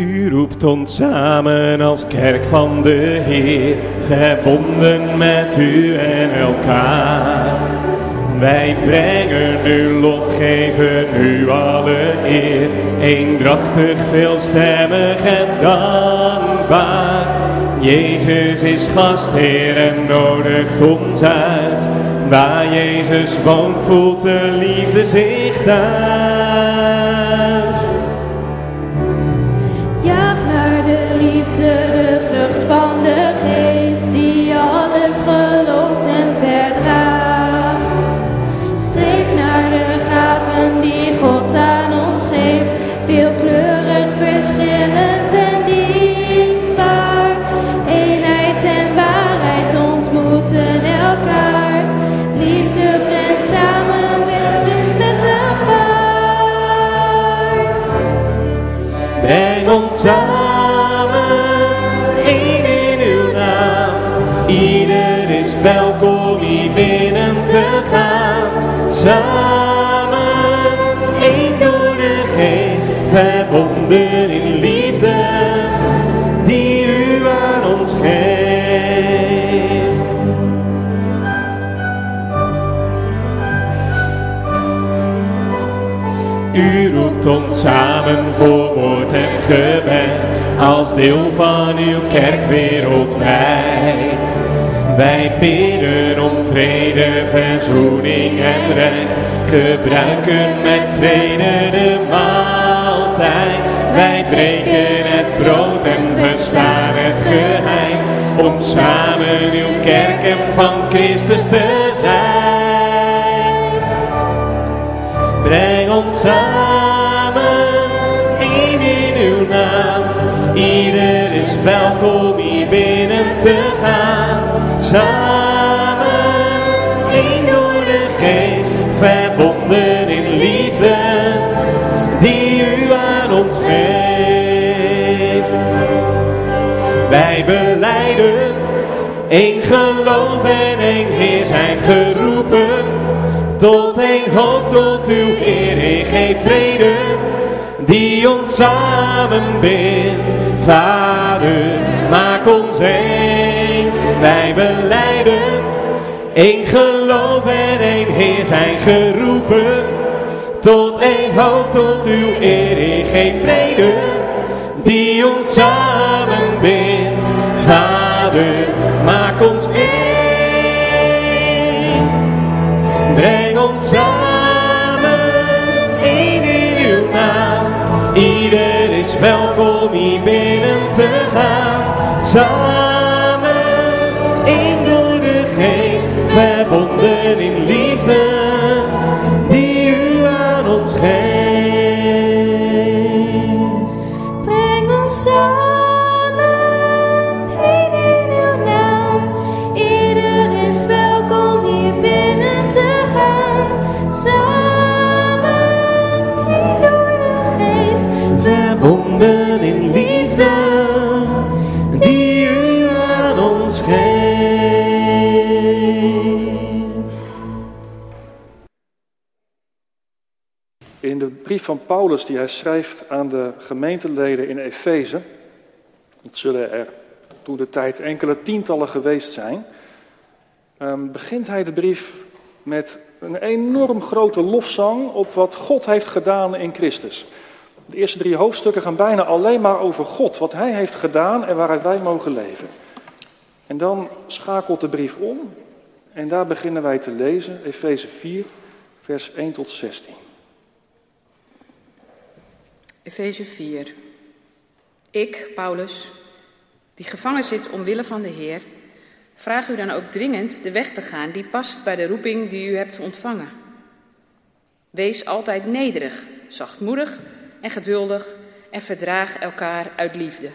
U roept ons samen als kerk van de Heer, verbonden met u en elkaar. Wij brengen u lof, geven u alle eer, eendrachtig, veelstemmig en dankbaar. Jezus is gastheer en nodigt ons uit. Waar Jezus woont, voelt de liefde zich thuis. Samen, één door de geest, verbonden in liefde, die u aan ons geeft. U roept ons samen voor woord en gebed, als deel van uw kerk wereldwijd. Wij bidden om vrede, verzoening en recht, gebruiken met vrede de maaltijd. Wij breken het brood en verstaan het geheim, om samen uw kerken van Christus te zijn. Breng ons samen, één in uw naam. Ieder is welkom hier binnen te gaan. Samen, één door de geest, verbonden in liefde, die u aan ons geeft. Wij beleiden, één geloof en één Heer zijn geroepen. Tot één hoop, tot uw eer, Heer, geef vrede, die ons samenbindt. Vader, maak ons één, wij beleiden. één geloof en één Heer zijn geroepen. Tot één hoop, tot uw eer, Heer, geef vrede, die ons samenbindt. Vader, van Paulus die hij schrijft aan de gemeenteleden in Efeze, het zullen er toen de tijd enkele tientallen geweest zijn, ehm, begint hij de brief met een enorm grote lofzang op wat God heeft gedaan in Christus. De eerste drie hoofdstukken gaan bijna alleen maar over God, wat Hij heeft gedaan en waaruit wij mogen leven. En dan schakelt de brief om en daar beginnen wij te lezen, Efeze 4, vers 1 tot 16. Efeze 4. Ik, Paulus, die gevangen zit omwille van de Heer, vraag u dan ook dringend de weg te gaan die past bij de roeping die u hebt ontvangen. Wees altijd nederig, zachtmoedig en geduldig en verdraag elkaar uit liefde.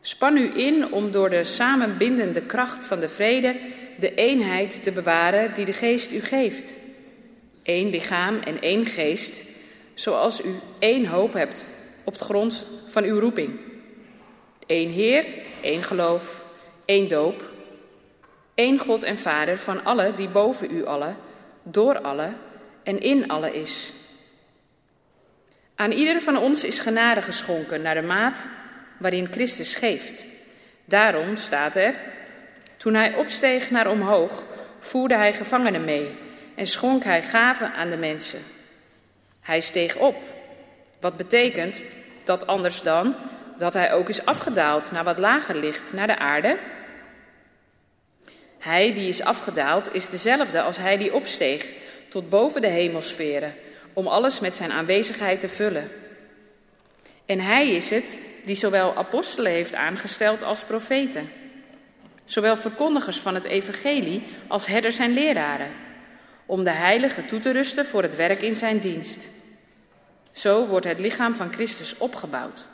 Span u in om door de samenbindende kracht van de vrede de eenheid te bewaren die de geest u geeft. Eén lichaam en één geest, zoals u één hoop hebt op de grond van uw roeping. Eén Heer, één geloof, één doop, één God en Vader van alle die boven u allen, door alle en in alle is. Aan ieder van ons is genade geschonken naar de maat waarin Christus geeft. Daarom staat er, toen hij opsteeg naar omhoog, voerde hij gevangenen mee en schonk hij gaven aan de mensen. Hij steeg op. Wat betekent dat anders dan dat hij ook is afgedaald naar wat lager ligt, naar de aarde? Hij die is afgedaald is dezelfde als hij die opsteeg tot boven de hemelsferen, om alles met zijn aanwezigheid te vullen. En hij is het die zowel apostelen heeft aangesteld als profeten, zowel verkondigers van het evangelie als herders en leraren, om de heiligen toe te rusten voor het werk in zijn dienst. Zo wordt het lichaam van Christus opgebouwd,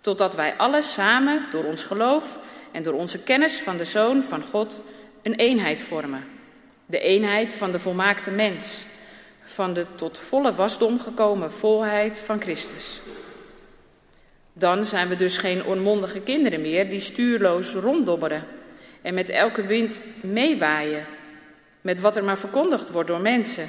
totdat wij alle samen door ons geloof en door onze kennis van de Zoon van God een eenheid vormen. De eenheid van de volmaakte mens, van de tot volle wasdom gekomen volheid van Christus. Dan zijn we dus geen onmondige kinderen meer die stuurloos ronddobberen en met elke wind meewaaien, met wat er maar verkondigd wordt door mensen,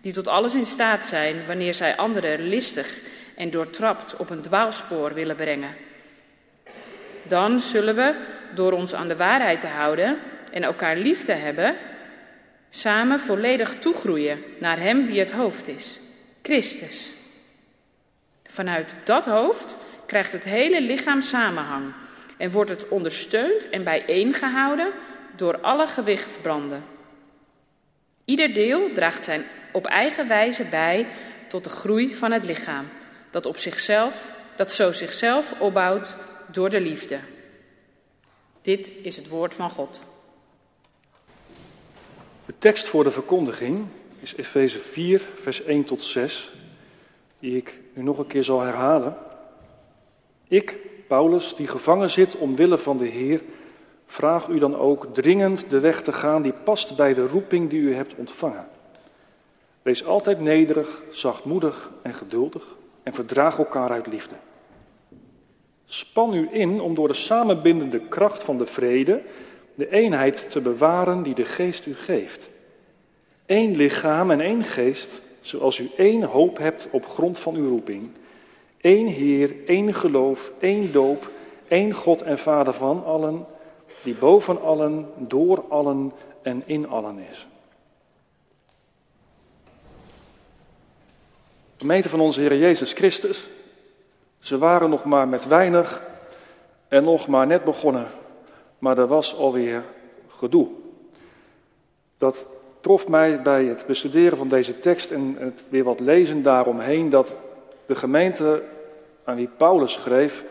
die tot alles in staat zijn wanneer zij anderen listig en doortrapt op een dwaalspoor willen brengen. Dan zullen we, door ons aan de waarheid te houden en elkaar lief te hebben, samen volledig toegroeien naar Hem die het hoofd is, Christus. Vanuit dat hoofd krijgt het hele lichaam samenhang en wordt het ondersteund en bijeengehouden door alle gewichtsbranden. Ieder deel draagt zijn op eigen wijze bij tot de groei van het lichaam, dat, op zichzelf, dat zo zichzelf opbouwt door de liefde. Dit is het woord van God. De tekst voor de verkondiging is Efeze 4, vers 1 tot 6, die ik nu nog een keer zal herhalen. Ik, Paulus, die gevangen zit omwille van de Heer, vraag u dan ook dringend de weg te gaan die past bij de roeping die u hebt ontvangen. Wees altijd nederig, zachtmoedig en geduldig en verdraag elkaar uit liefde. Span u in om door de samenbindende kracht van de vrede de eenheid te bewaren die de geest u geeft. Eén lichaam en één geest, zoals u één hoop hebt op grond van uw roeping. Eén Heer, één geloof, één doop, één God en Vader van allen, die boven allen, door allen en in allen is. Gemeente van onze Heer Jezus Christus, ze waren nog maar met weinig en nog maar net begonnen, maar er was alweer gedoe. Dat trof mij bij het bestuderen van deze tekst en het weer wat lezen daaromheen, dat de gemeente aan wie Paulus schreef,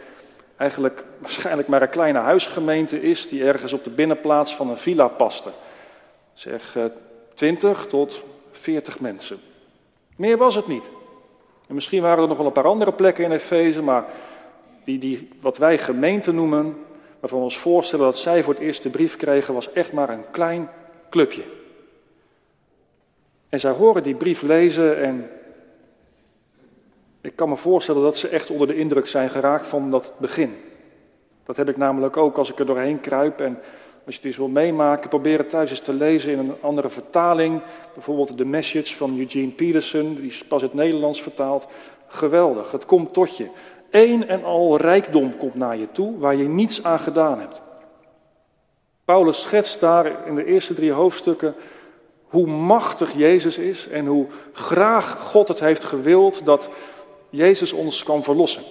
eigenlijk waarschijnlijk maar een kleine huisgemeente is die ergens op de binnenplaats van een villa paste. Zeg 20 tot 40 mensen. Meer was het niet. En misschien waren er nog wel een paar andere plekken in Efeze, maar die, die wat wij gemeente noemen, waarvan we ons voorstellen dat zij voor het eerst de brief kregen, was echt maar een klein clubje. En zij horen die brief lezen en ik kan me voorstellen dat ze echt onder de indruk zijn geraakt van dat begin. Dat heb ik namelijk ook als ik er doorheen kruip en als je het eens wil meemaken, probeer het thuis eens te lezen in een andere vertaling. Bijvoorbeeld de Message van Eugene Peterson, die is pas het Nederlands vertaald. Geweldig, het komt tot je. Eén en al rijkdom komt naar je toe waar je niets aan gedaan hebt. Paulus schetst daar in de eerste drie hoofdstukken hoe machtig Jezus is en hoe graag God het heeft gewild dat Jezus ons kan verlossen.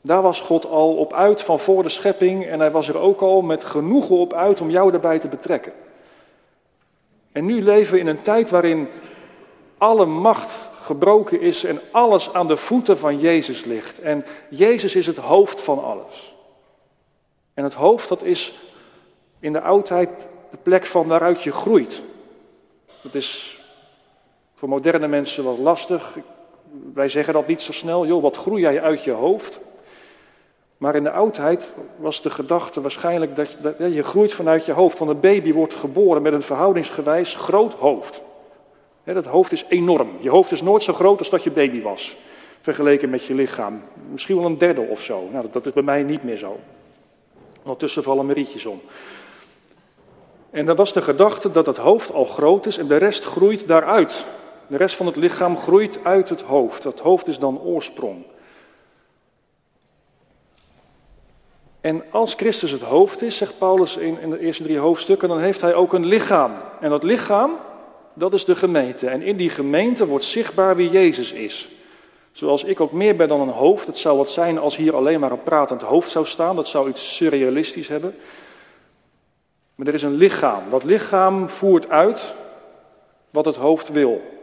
Daar was God al op uit van voor de schepping en hij was er ook al met genoegen op uit om jou daarbij te betrekken. En nu leven we in een tijd waarin alle macht gebroken is en alles aan de voeten van Jezus ligt. En Jezus is het hoofd van alles. En het hoofd dat is in de oudheid de plek van waaruit je groeit. Dat is voor moderne mensen wat lastig. Wij zeggen dat niet zo snel. Joh, wat groei jij uit je hoofd? Maar in de oudheid was de gedachte waarschijnlijk dat je, dat groeit vanuit je hoofd. Van een baby wordt geboren met een verhoudingsgewijs groot hoofd. dat hoofd is enorm. Je hoofd is nooit zo groot als dat je baby was. Vergeleken met je lichaam. Misschien wel een derde of zo. Nou, dat is bij mij niet meer zo. Ondertussen vallen mijn rietjes om. En dan was de gedachte dat het hoofd al groot is en de rest groeit daaruit. De rest van het lichaam groeit uit het hoofd. Dat hoofd is dan oorsprong. En als Christus het hoofd is, zegt Paulus in, in de eerste drie hoofdstukken, dan heeft hij ook een lichaam. En dat lichaam, dat is de gemeente. En in die gemeente wordt zichtbaar wie Jezus is. Zoals ik ook meer ben dan een hoofd. Het zou wat zijn als hier alleen maar een pratend hoofd zou staan. Dat zou iets surrealistisch hebben. Maar er is een lichaam. Dat lichaam voert uit wat het hoofd wil.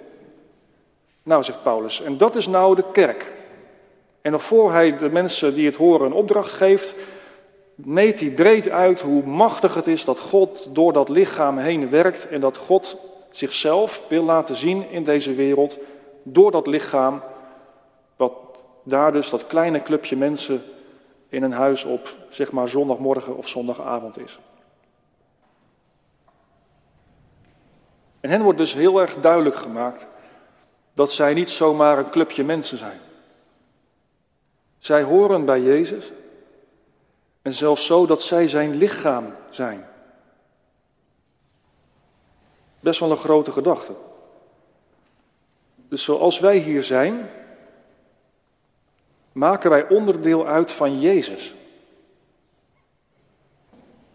Nou, zegt Paulus, en dat is nou de kerk. En nog voor hij de mensen die het horen een opdracht geeft, meet hij breed uit hoe machtig het is dat God door dat lichaam heen werkt en dat God zichzelf wil laten zien in deze wereld door dat lichaam, wat daar dus dat kleine clubje mensen in een huis op, zeg maar zondagmorgen of zondagavond is. En hen wordt dus heel erg duidelijk gemaakt dat zij niet zomaar een clubje mensen zijn. Zij horen bij Jezus en zelfs zo dat zij zijn lichaam zijn. Best wel een grote gedachte. Dus zoals wij hier zijn, maken wij onderdeel uit van Jezus.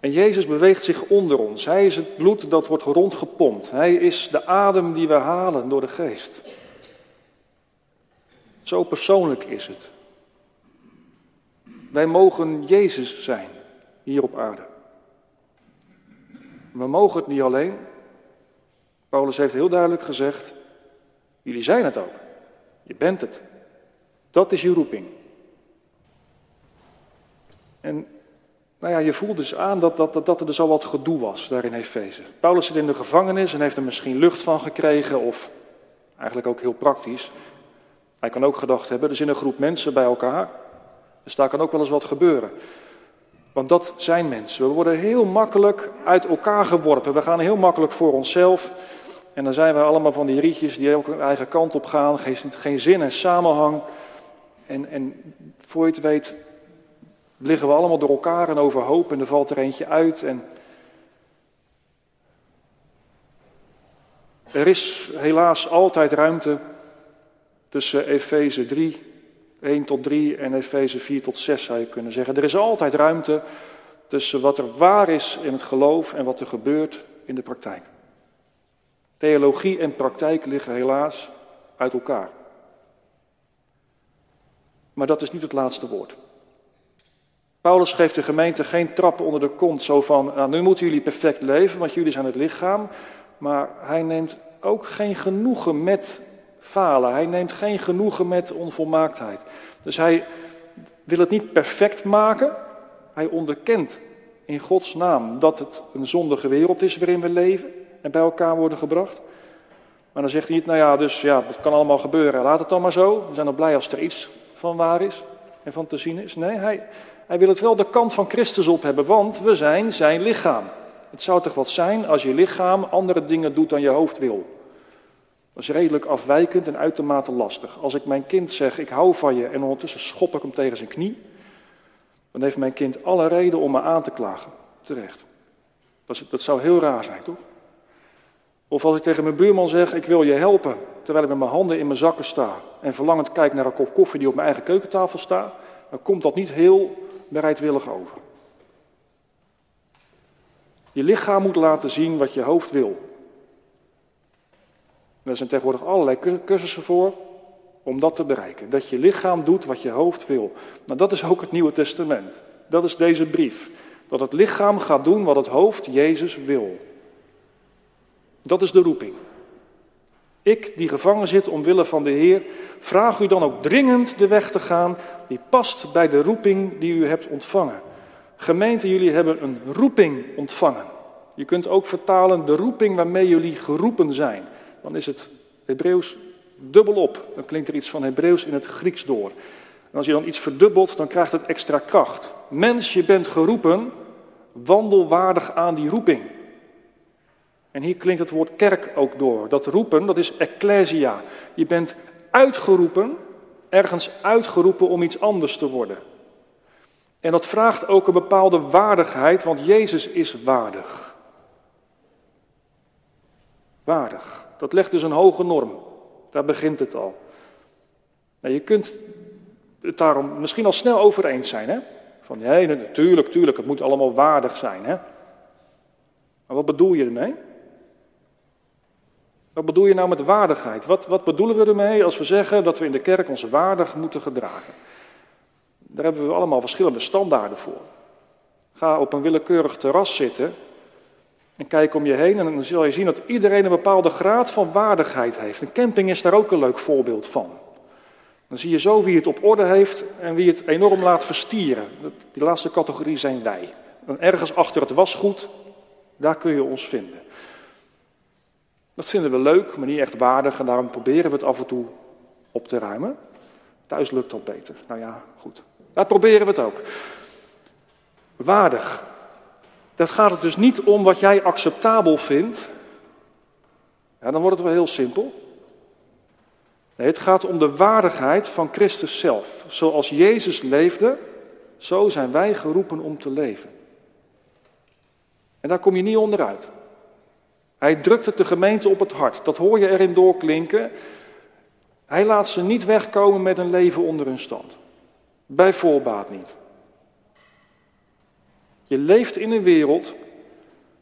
En Jezus beweegt zich onder ons. Hij is het bloed dat wordt rondgepompt. Hij is de adem die we halen door de geest. Zo persoonlijk is het. Wij mogen Jezus zijn hier op aarde. We mogen het niet alleen. Paulus heeft heel duidelijk gezegd: jullie zijn het ook. Je bent het. Dat is je roeping. En nou ja, je voelt dus aan dat, dat, dat, er dus al wat gedoe was daar in Efeze. Paulus zit in de gevangenis en heeft er misschien lucht van gekregen, of eigenlijk ook heel praktisch. Hij kan ook gedacht hebben, er zijn een groep mensen bij elkaar. Dus daar kan ook wel eens wat gebeuren. Want dat zijn mensen. We worden heel makkelijk uit elkaar geworpen. We gaan heel makkelijk voor onszelf. En dan zijn we allemaal van die rietjes die ook een eigen kant op gaan. Geen, geen zin en samenhang. En, en voor je het weet liggen we allemaal door elkaar en overhoop en er valt er eentje uit. En er is helaas altijd ruimte tussen Efeze 3, 1 tot 3 en Efeze 4 tot 6 zou je kunnen zeggen. Er is altijd ruimte tussen wat er waar is in het geloof en wat er gebeurt in de praktijk. Theologie en praktijk liggen helaas uit elkaar. Maar dat is niet het laatste woord. Paulus geeft de gemeente geen trappen onder de kont, zo van, nou, nu moeten jullie perfect leven, want jullie zijn het lichaam. Maar hij neemt ook geen genoegen met falen. Hij neemt geen genoegen met onvolmaaktheid. Dus hij wil het niet perfect maken. Hij onderkent in Gods naam dat het een zondige wereld is waarin we leven en bij elkaar worden gebracht. Maar dan zegt hij niet, nou ja, dus ja, het kan allemaal gebeuren. Laat het dan maar zo. We zijn al blij als er iets van waar is en van te zien is. Nee, hij, hij wil het wel de kant van Christus op hebben, want we zijn zijn lichaam. Het zou toch wat zijn als je lichaam andere dingen doet dan je hoofd wil. Dat is redelijk afwijkend en uitermate lastig. Als ik mijn kind zeg, ik hou van je, en ondertussen schop ik hem tegen zijn knie, dan heeft mijn kind alle reden om me aan te klagen. Terecht. Dat, dat zou heel raar zijn, toch? Of als ik tegen mijn buurman zeg, ik wil je helpen, terwijl ik met mijn handen in mijn zakken sta en verlangend kijk naar een kop koffie die op mijn eigen keukentafel staat, dan komt dat niet heel bereidwillig over. Je lichaam moet laten zien wat je hoofd wil. Er zijn tegenwoordig allerlei cursussen voor om dat te bereiken. Dat je lichaam doet wat je hoofd wil. Nou, dat is ook het Nieuwe Testament. Dat is deze brief. Dat het lichaam gaat doen wat het hoofd Jezus wil. Dat is de roeping. Ik, die gevangen zit omwille van de Heer, vraag u dan ook dringend de weg te gaan die past bij de roeping die u hebt ontvangen. Gemeente, jullie hebben een roeping ontvangen. Je kunt ook vertalen de roeping waarmee jullie geroepen zijn dan is het Hebreeuws dubbelop. Dan klinkt er iets van Hebreeuws in het Grieks door. En als je dan iets verdubbelt, dan krijgt het extra kracht. Mens, je bent geroepen, wandelwaardig aan die roeping. En hier klinkt het woord kerk ook door. Dat roepen, dat is ecclesia. Je bent uitgeroepen, ergens uitgeroepen om iets anders te worden. En dat vraagt ook een bepaalde waardigheid, want Jezus is waardig. Waardig. Dat legt dus een hoge norm. Daar begint het al. Nou, je kunt het daarom misschien al snel over eens zijn. Hè? Van nee, natuurlijk, natuurlijk, het moet allemaal waardig zijn. Hè? Maar wat bedoel je ermee? Wat bedoel je nou met waardigheid? Wat, wat bedoelen we ermee als we zeggen dat we in de kerk ons waardig moeten gedragen? Daar hebben we allemaal verschillende standaarden voor. Ga op een willekeurig terras zitten en kijk om je heen en dan zul je zien dat iedereen een bepaalde graad van waardigheid heeft. Een camping is daar ook een leuk voorbeeld van. Dan zie je zo wie het op orde heeft en wie het enorm laat verstieren. Die laatste categorie zijn wij. En ergens achter het wasgoed, daar kun je ons vinden. Dat vinden we leuk, maar niet echt waardig en daarom proberen we het af en toe op te ruimen. Thuis lukt dat beter. Nou ja, goed. Daar proberen we het ook. Waardig. Dat gaat het dus niet om wat jij acceptabel vindt. Ja, dan wordt het wel heel simpel. Nee, het gaat om de waardigheid van Christus zelf. Zoals Jezus leefde, zo zijn wij geroepen om te leven. En daar kom je niet onderuit. Hij drukt het de gemeente op het hart. Dat hoor je erin doorklinken. Hij laat ze niet wegkomen met een leven onder hun stand. Bij voorbaat niet. Je leeft in een wereld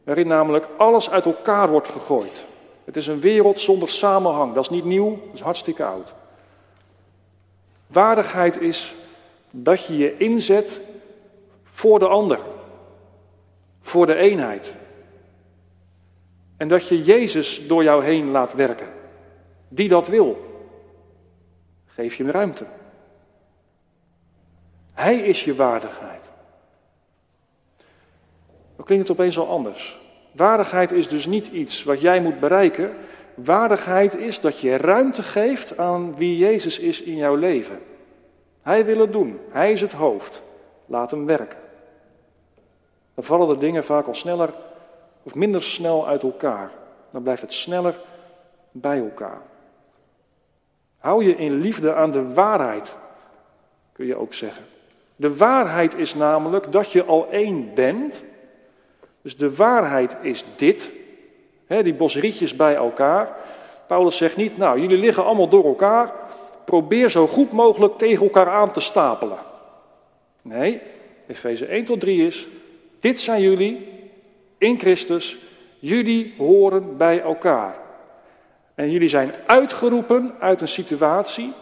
waarin namelijk alles uit elkaar wordt gegooid. Het is een wereld zonder samenhang. Dat is niet nieuw, dat is hartstikke oud. Waardigheid is dat je je inzet voor de ander, voor de eenheid. En dat je Jezus door jou heen laat werken. Die dat wil. Geef je hem ruimte. Hij is je waardigheid. Dan klinkt het opeens al anders. Waardigheid is dus niet iets wat jij moet bereiken. Waardigheid is dat je ruimte geeft aan wie Jezus is in jouw leven. Hij wil het doen. Hij is het hoofd. Laat hem werken. Dan vallen de dingen vaak al sneller of minder snel uit elkaar. Dan blijft het sneller bij elkaar. Hou je in liefde aan de waarheid, kun je ook zeggen. De waarheid is namelijk dat je al één bent. Dus de waarheid is dit. Hè, die bosrietjes bij elkaar. Paulus zegt niet, nou jullie liggen allemaal door elkaar. Probeer zo goed mogelijk tegen elkaar aan te stapelen. Nee, Efeze 1 tot 3 is, dit zijn jullie in Christus. Jullie horen bij elkaar. En jullie zijn uitgeroepen uit een situatie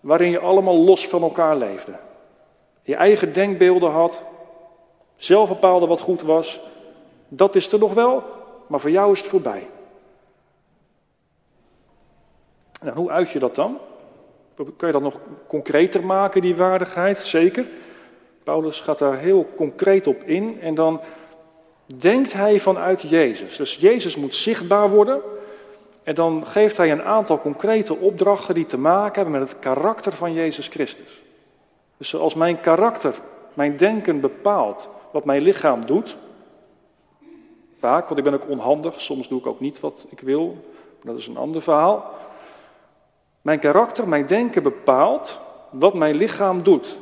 waarin je allemaal los van elkaar leefde. Je eigen denkbeelden had, zelf bepaalde wat goed was. Dat is er nog wel, maar voor jou is het voorbij. En hoe uit je dat dan? Kun je dat nog concreter maken, die waardigheid? Zeker. Paulus gaat daar heel concreet op in en dan denkt hij vanuit Jezus. Dus Jezus moet zichtbaar worden. En dan geeft hij een aantal concrete opdrachten die te maken hebben met het karakter van Jezus Christus. Dus zoals mijn karakter, mijn denken bepaalt wat mijn lichaam doet. Want ik ben ook onhandig, soms doe ik ook niet wat ik wil. Dat is een ander verhaal. Mijn karakter, mijn denken bepaalt wat mijn lichaam doet.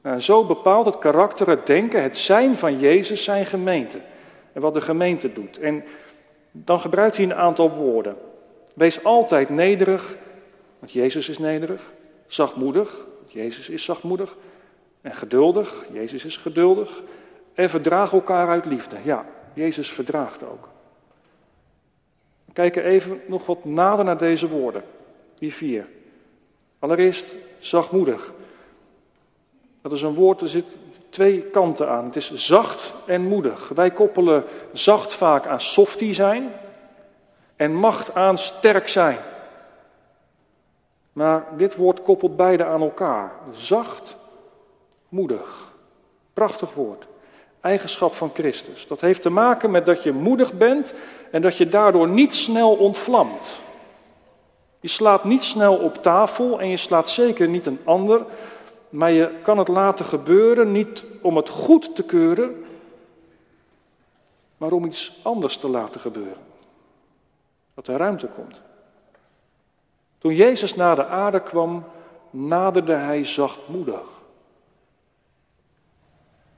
En zo bepaalt het karakter, het denken, het zijn van Jezus zijn gemeente. En wat de gemeente doet. En dan gebruikt hij een aantal woorden. Wees altijd nederig, want Jezus is nederig. Zachtmoedig, Jezus is zachtmoedig. En geduldig, Jezus is geduldig. En verdraag elkaar uit liefde. Ja, Jezus verdraagt ook. Kijken even nog wat nader naar deze woorden. Die vier. Allereerst zachtmoedig. Dat is een woord, er zit twee kanten aan. Het is zacht en moedig. Wij koppelen zacht vaak aan softie zijn en macht aan sterk zijn. Maar dit woord koppelt beide aan elkaar. Zacht, moedig. Prachtig woord. Eigenschap van Christus. Dat heeft te maken met dat je moedig bent en dat je daardoor niet snel ontvlamt. Je slaat niet snel op tafel en je slaat zeker niet een ander maar je kan het laten gebeuren niet om het goed te keuren, maar om iets anders te laten gebeuren. Dat er ruimte komt. Toen Jezus naar de aarde kwam, naderde hij zachtmoedig.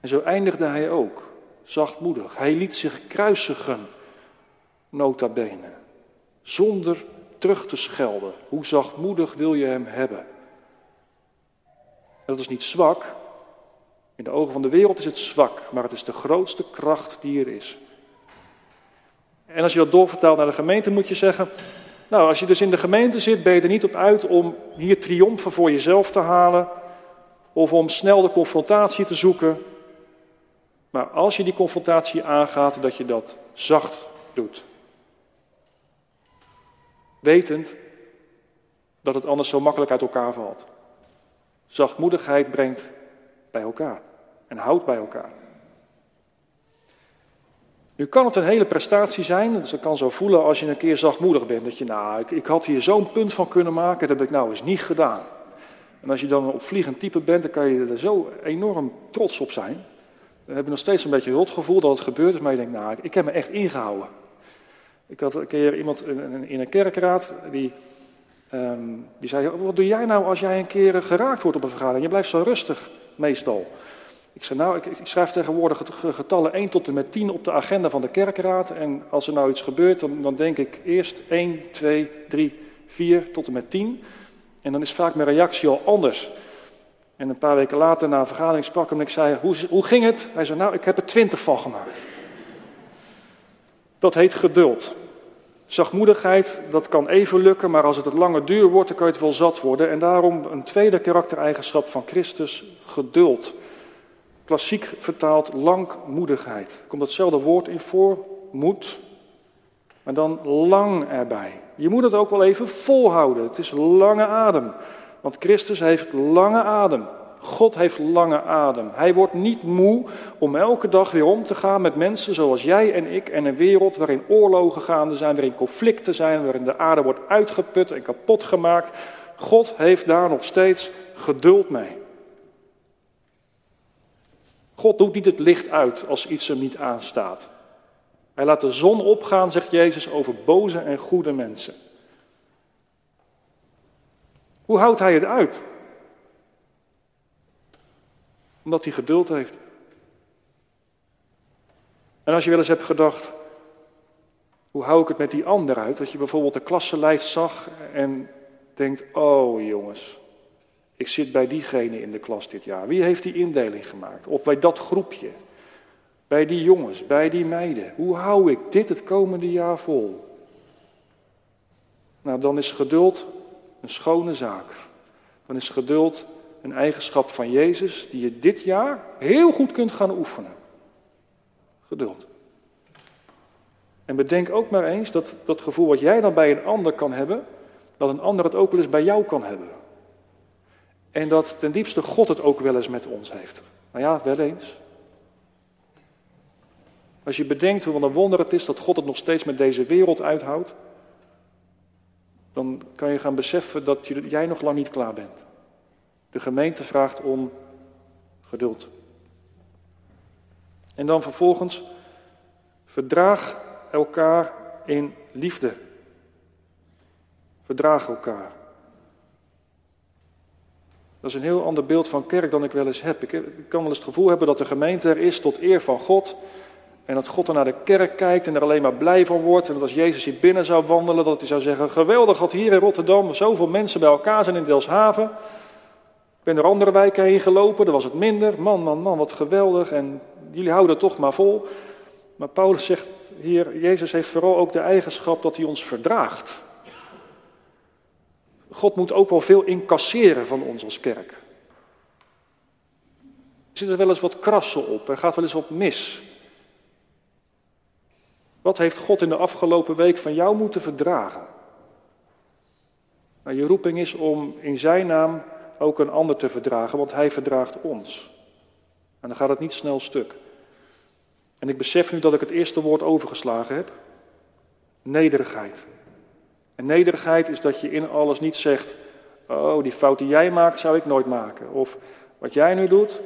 En zo eindigde hij ook, zachtmoedig. Hij liet zich kruisigen, nota bene, zonder terug te schelden. Hoe zachtmoedig wil je hem hebben? Dat is niet zwak. In de ogen van de wereld is het zwak, maar het is de grootste kracht die er is. En als je dat doorvertaalt naar de gemeente, moet je zeggen: Nou, als je dus in de gemeente zit, ben je er niet op uit om hier triomfen voor jezelf te halen. Of om snel de confrontatie te zoeken. Maar als je die confrontatie aangaat, dat je dat zacht doet. Wetend dat het anders zo makkelijk uit elkaar valt. Zachtmoedigheid brengt bij elkaar en houdt bij elkaar. Nu kan het een hele prestatie zijn, dus het kan zo voelen als je een keer zachtmoedig bent. Dat je, nou, ik, ik had hier zo'n punt van kunnen maken, dat heb ik nou eens niet gedaan. En als je dan een opvliegend type bent, dan kan je er zo enorm trots op zijn. Dan heb nog steeds een beetje rotgevoel dat het gebeurd is, maar je denkt, nou, ik heb me echt ingehouden. Ik had een keer iemand in een kerkraad, die, ehm, die zei, wat doe jij nou als jij een keer geraakt wordt op een vergadering? Je blijft zo rustig, meestal. Ik zei, nou, ik, ik, schrijf tegenwoordig getallen 1 tot en met 10 op de agenda van de kerkraad. En als er nou iets gebeurt, dan, dan denk ik eerst 1, 2, 3, 4 tot en met 10. En dan is vaak mijn reactie al anders. En een paar weken later na een vergadering sprak hem en ik zei, hoe, hoe ging het? Hij zei, nou, ik heb er 20 van gemaakt. Dat heet geduld. Zachtmoedigheid, dat kan even lukken, maar als het het lange duur wordt, dan kan je het wel zat worden. En daarom een tweede karaktereigenschap van Christus, geduld. Klassiek vertaald langmoedigheid. Komt hetzelfde woord in voor, moed, maar dan lang erbij. Je moet het ook wel even volhouden. Het is lange adem. Want Christus heeft lange adem. God heeft lange adem. Hij wordt niet moe om elke dag weer om te gaan met mensen zoals jij en ik en een wereld waarin oorlogen gaande zijn, waarin conflicten zijn, waarin de aarde wordt uitgeput en kapot gemaakt. God heeft daar nog steeds geduld mee. God doet niet het licht uit als iets hem niet aanstaat. Hij laat de zon opgaan, zegt Jezus, over boze en goede mensen. Hoe houdt hij het uit? Omdat hij geduld heeft. En als je wel eens hebt gedacht, hoe hou ik het met die ander uit? Dat je bijvoorbeeld de klassenlijst zag en denkt, oh jongens, ik zit bij diegene in de klas dit jaar. Wie heeft die indeling gemaakt? Of bij dat groepje? Bij die jongens, bij die meiden. Hoe hou ik dit het komende jaar vol? Nou, dan is geduld een schone zaak. Dan is geduld een eigenschap van Jezus die je dit jaar heel goed kunt gaan oefenen. Geduld. En bedenk ook maar eens dat dat gevoel wat jij dan bij een ander kan hebben, dat een ander het ook wel eens bij jou kan hebben. En dat ten diepste God het ook wel eens met ons heeft. Nou ja, wel eens. Als je bedenkt hoe een wonder het is dat God het nog steeds met deze wereld uithoudt, dan kan je gaan beseffen dat jij nog lang niet klaar bent. De gemeente vraagt om geduld. En dan vervolgens, verdraag elkaar in liefde. Verdraag elkaar. Dat is een heel ander beeld van kerk dan ik wel eens heb. Ik kan wel eens het gevoel hebben dat de gemeente er is tot eer van God. En dat God er naar de kerk kijkt en er alleen maar blij van wordt. En dat als Jezus hier binnen zou wandelen, dat hij zou zeggen: Geweldig dat hier in Rotterdam zoveel mensen bij elkaar zijn in Delshaven. Ik ben door andere wijken heen gelopen, daar was het minder. Man, man, man, wat geweldig. En jullie houden toch maar vol. Maar Paulus zegt hier: Jezus heeft vooral ook de eigenschap dat hij ons verdraagt. God moet ook wel veel incasseren van ons als kerk. Er er wel eens wat krassen op, er gaat wel eens wat mis. Wat heeft God in de afgelopen week van jou moeten verdragen? Nou, je roeping is om in zijn naam ook een ander te verdragen, want hij verdraagt ons. En dan gaat het niet snel stuk. En ik besef nu dat ik het eerste woord overgeslagen heb. Nederigheid. En nederigheid is dat je in alles niet zegt, oh die fout die jij maakt zou ik nooit maken. Of wat jij nu doet,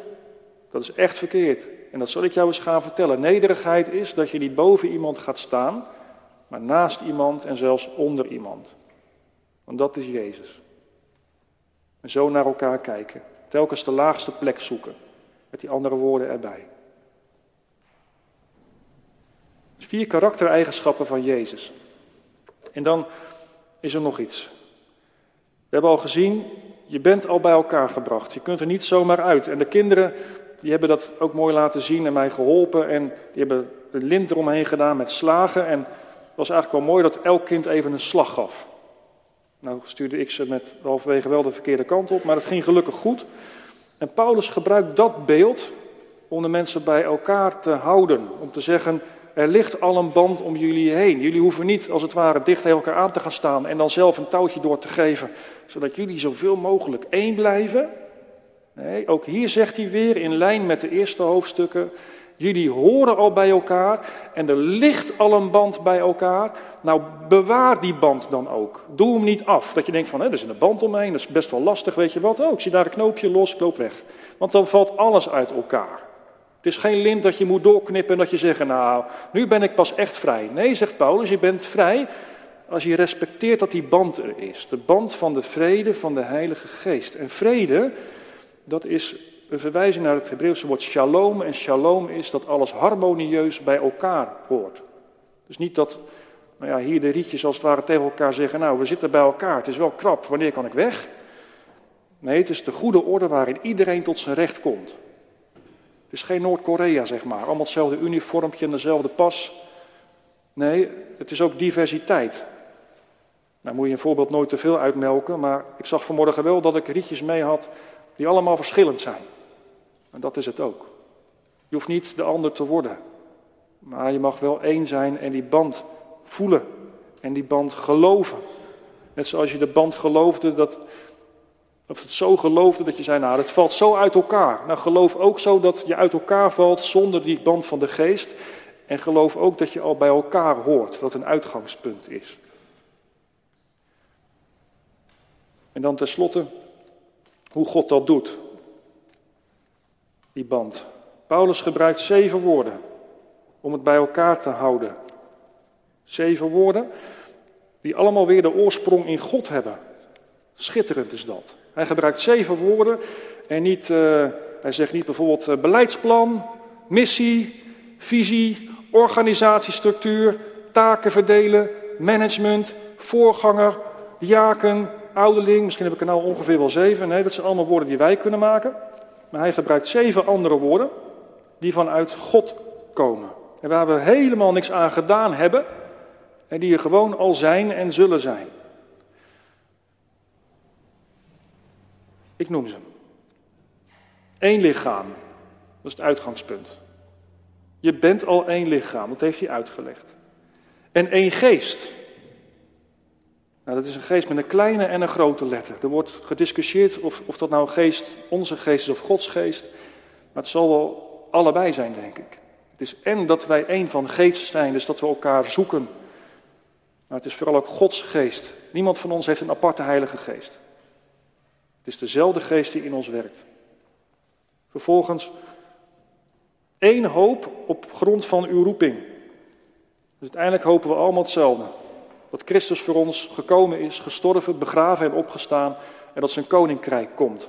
dat is echt verkeerd. En dat zal ik jou eens gaan vertellen. Nederigheid is dat je niet boven iemand gaat staan, maar naast iemand en zelfs onder iemand. Want dat is Jezus. En zo naar elkaar kijken. Telkens de laagste plek zoeken. Met die andere woorden erbij. Dus vier karaktereigenschappen van Jezus. En dan is er nog iets. We hebben al gezien, je bent al bij elkaar gebracht. Je kunt er niet zomaar uit. En de kinderen, die hebben dat ook mooi laten zien en mij geholpen. En die hebben een lint eromheen gedaan met slagen. En het was eigenlijk wel mooi dat elk kind even een slag gaf. Nou stuurde ik ze met halverwege wel de verkeerde kant op, maar het ging gelukkig goed. En Paulus gebruikt dat beeld om de mensen bij elkaar te houden. Om te zeggen, er ligt al een band om jullie heen. Jullie hoeven niet als het ware dicht tegen elkaar aan te gaan staan en dan zelf een touwtje door te geven, zodat jullie zoveel mogelijk één blijven. Nee, ook hier zegt hij weer in lijn met de eerste hoofdstukken, jullie horen al bij elkaar en er ligt al een band bij elkaar. Nou, bewaar die band dan ook. Doe hem niet af. Dat je denkt van, er is een band omheen, dat is best wel lastig, weet je wat. Oh, ik zie daar een knoopje los, ik loop weg. Want dan valt alles uit elkaar. Het is geen lint dat je moet doorknippen en dat je zegt, nou, nu ben ik pas echt vrij. Nee, zegt Paulus, je bent vrij als je respecteert dat die band er is. De band van de vrede van de Heilige Geest. En vrede, dat is een verwijzing naar het Hebreeuwse woord shalom. En shalom is dat alles harmonieus bij elkaar hoort. Dus niet dat nou ja, hier de rietjes als het ware tegen elkaar zeggen, nou we zitten bij elkaar, het is wel krap, wanneer kan ik weg? Nee, het is de goede orde waarin iedereen tot zijn recht komt. Het is geen Noord-Korea, zeg maar. Allemaal hetzelfde uniformpje en dezelfde pas. Nee, het is ook diversiteit. Nou moet je een voorbeeld nooit te veel uitmelken, maar ik zag vanmorgen wel dat ik rietjes mee had die allemaal verschillend zijn. En dat is het ook. Je hoeft niet de ander te worden, maar je mag wel één zijn en die band voelen en die band geloven. Net zoals je de band geloofde dat of het zo geloofde dat je zei, nou, het valt zo uit elkaar. Nou, geloof ook zo dat je uit elkaar valt zonder die band van de geest. En geloof ook dat je al bij elkaar hoort, dat een uitgangspunt is. En dan tenslotte, hoe God dat doet. Die band. Paulus gebruikt zeven woorden om het bij elkaar te houden. Zeven woorden die allemaal weer de oorsprong in God hebben. Schitterend is dat. Hij gebruikt zeven woorden en niet, uh, hij zegt niet bijvoorbeeld uh, beleidsplan, missie, visie, organisatiestructuur, taken verdelen, management, voorganger, diaken, ouderling. Misschien heb ik er nou ongeveer wel zeven. Nee, dat zijn allemaal woorden die wij kunnen maken. Maar hij gebruikt zeven andere woorden die vanuit God komen. En waar we helemaal niks aan gedaan hebben en die er gewoon al zijn en zullen zijn. Ik noem ze. Eén lichaam, dat is het uitgangspunt. Je bent al één lichaam, dat heeft hij uitgelegd. En één geest. Nou, dat is een geest met een kleine en een grote letter. Er wordt gediscussieerd of, of dat nou een geest, onze geest is of Gods geest. Maar het zal wel allebei zijn, denk ik. Het is en dat wij één van geest zijn, dus dat we elkaar zoeken. Maar het is vooral ook Gods geest. Niemand van ons heeft een aparte heilige geest. Het is dezelfde geest die in ons werkt. Vervolgens één hoop op grond van uw roeping. Dus uiteindelijk hopen we allemaal hetzelfde. Dat Christus voor ons gekomen is, gestorven, begraven en opgestaan en dat zijn koninkrijk komt.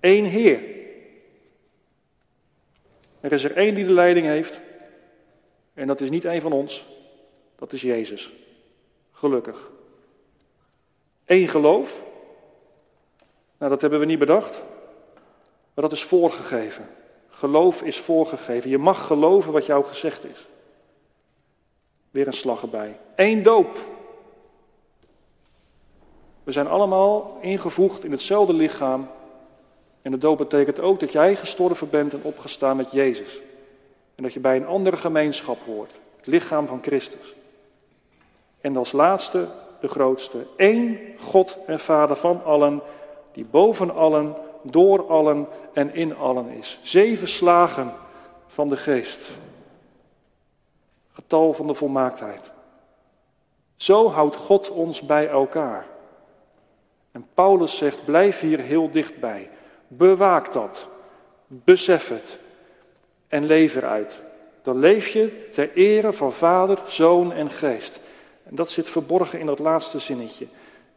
Eén Heer. Er is er één die de leiding heeft en dat is niet één van ons, dat is Jezus. Gelukkig. Eén geloof. Nou, dat hebben we niet bedacht. Maar dat is voorgegeven. Geloof is voorgegeven. Je mag geloven wat jou gezegd is. Weer een slag erbij. Eén doop. We zijn allemaal ingevoegd in hetzelfde lichaam. En de doop betekent ook dat jij gestorven bent en opgestaan met Jezus. En dat je bij een andere gemeenschap hoort. Het lichaam van Christus. En als laatste de grootste. Eén God en Vader van allen, die boven allen, door allen en in allen is. Zeven slagen van de geest. Getal van de volmaaktheid. Zo houdt God ons bij elkaar. En Paulus zegt, blijf hier heel dichtbij. Bewaak dat. Besef het. En leef eruit. Dan leef je ter ere van Vader, Zoon en Geest. En dat zit verborgen in dat laatste zinnetje.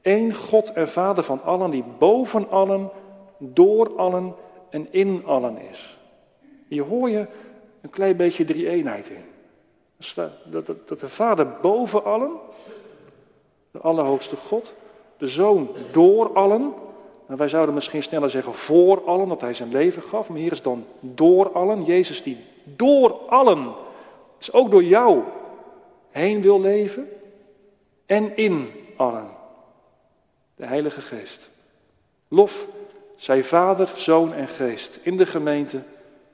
Eén God en Vader van allen, die boven allen, door allen en in allen is. Hier hoor je een klein beetje drie-eenheid in. Dat, de Vader boven allen, de Allerhoogste God, de Zoon door allen. En wij zouden misschien sneller zeggen voor allen, dat hij zijn leven gaf. Maar hier is dan door allen. Jezus die door allen, dus ook door jou, heen wil leven. En in allen. De Heilige Geest. Lof zij Vader, Zoon en Geest in de gemeente,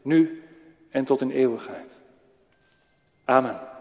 nu en tot in eeuwigheid. Amen.